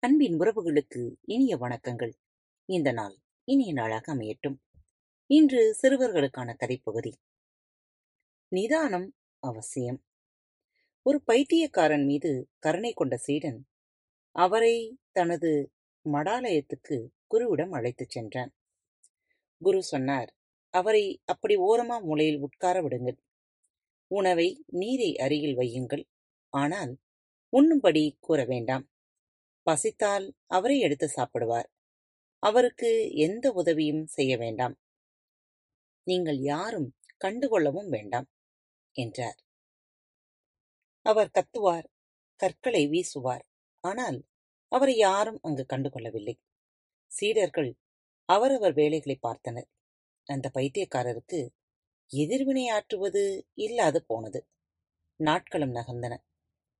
அன்பின் உறவுகளுக்கு இனிய வணக்கங்கள். இந்த நாள் இனிய நாளாக அமையட்டும். இன்று சிறுவர்களுக்கான கதைப்பகுதி. நிதானம் அவசியம். ஒரு பைத்தியக்காரன் மீது கருணை கொண்ட சீடன் அவரை தனது மடாலயத்துக்கு குருவிடம் அழைத்துச் சென்றான். குரு சொன்னார் அவரை அப்படி ஓரமா மூலையில் உட்கார விடுங்கள். உணவை நீரை அருகில் வையுங்கள். ஆனால் உண்ணும்படி கூற வேண்டாம். பசித்தால் அவரே எடுத்து சாப்பிடுவார். அவருக்கு எந்த உதவியும் செய்ய வேண்டாம். நீங்கள் யாரும் கண்டுகொள்ளவும் வேண்டாம் என்றார். அவர் கத்துவார் கற்களை வீசுவார். ஆனால் அவரை யாரும் அங்கு கண்டுகொள்ளவில்லை. சீடர்கள் அவரவர் வேலைகளை பார்த்தனர். அந்த பைத்தியக்காரருக்கு எதிர்வினை ஆற்றுவது இல்லாது போனது. நாட்களும் நகர்ந்தன.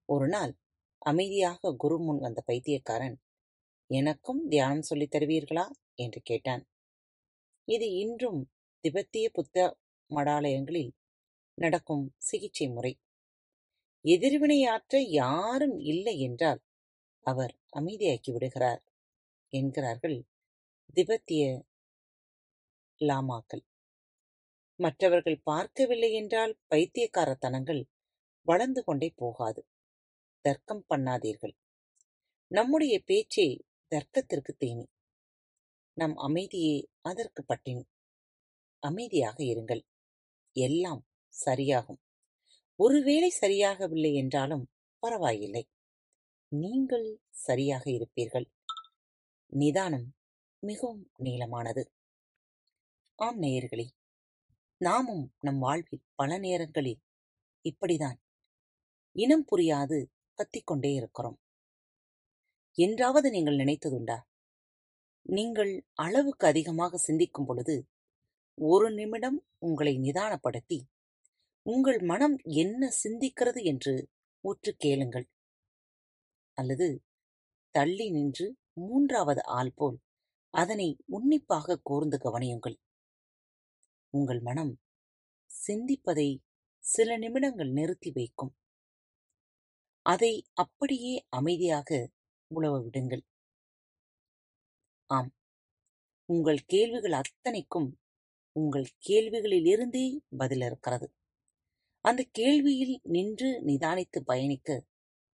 ஒரு நாள் அமைதியாக குரு முன் வந்த பைத்தியக்காரன் எனக்கும் தியானம் சொல்லித் தருவீர்களா? என்று கேட்டான். இது இன்றும் திபெத்திய புத்த மடாலயங்களில் நடக்கும் சிகிச்சை முறை. எதிர்வினையாற்ற யாரும் இல்லை என்றால் அவர் அமைதியாக்கி விடுகிறார் என்கிறார்கள் திபெத்திய லாமாக்கள். மற்றவர்கள் பார்க்கவில்லை என்றால் பைத்தியக்காரத்தனங்கள் வளர்ந்து கொண்டே போகாது. தர்க்கம் பண்ணாதீர்கள். நம்முடைய பேச்சே தர்க்கத்திற்கு தேனி. நம் அமைதியே அதற்கு பட்டினி. அமைதியாக இருங்கள். எல்லாம் சரியாகும். ஒருவேளை சரியாகவில்லை என்றாலும் பரவாயில்லை. நீங்கள் சரியாக இருப்பீர்கள். நிதானம் மிகவும் நீளமானது. ஆம் நேயர்களே நாமும் நம் வாழ்வில் பல நேரங்களில் இப்படிதான் இனம் புரியாது கத்திக்கொண்டே இருக்கிறோம். என்றாவது நீங்கள் நினைத்ததுண்டா? நீங்கள் அளவுக்கு அதிகமாக சிந்திக்கும் பொழுது ஒரு நிமிடம் உங்களை நிதானப்படுத்தி உங்கள் மனம் என்ன சிந்திக்கிறது என்று உற்று கேளுங்கள். அல்லது தள்ளி நின்று மூன்றாவது ஆள் போல் அதனை உன்னிப்பாக கூர்ந்து கவனியுங்கள். உங்கள் மனம் சிந்திப்பதை சில நிமிடங்கள் நிறுத்தி வைக்கும். அதை அப்படியே அமைதியாக உழவ விடுங்கள். ஆம். உங்கள் கேள்விகள் அத்தனைக்கும் உங்கள் கேள்விகளிலிருந்தே பதில் இருக்கிறது. அந்த கேள்வியில் நின்று நிதானித்து பயணிக்க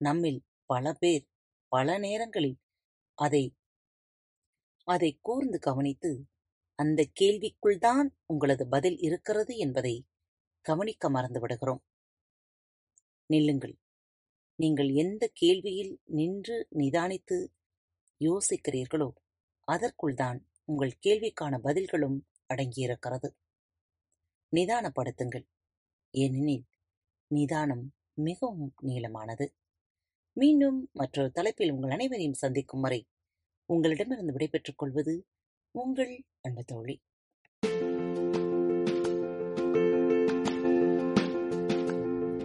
நம்மில் பல பேர் பல நேரங்களில் அதை அதை கூர்ந்து கவனித்து அந்த கேள்விக்குள்தான் உங்களது பதில் இருக்கிறது என்பதை கவனிக்க மறந்து விடுகிறோம். நில்லுங்கள். நீங்கள் எந்த கேள்வியில் நின்று நிதானித்து யோசிக்கிறீர்களோ அதற்குள்தான் உங்கள் கேள்விக்கான பதில்களும் அடங்கியிருக்கிறது. நிதானப்படுத்துங்கள். ஏனெனில் நிதானம் மிகவும் நீளமானது. மீண்டும் மற்றொரு தலைப்பில் உங்கள் அனைவரையும் சந்திக்கும் வரை உங்களிடமிருந்து விடைபெற்றுக் கொள்வது உங்கள் அன்பு தோழி.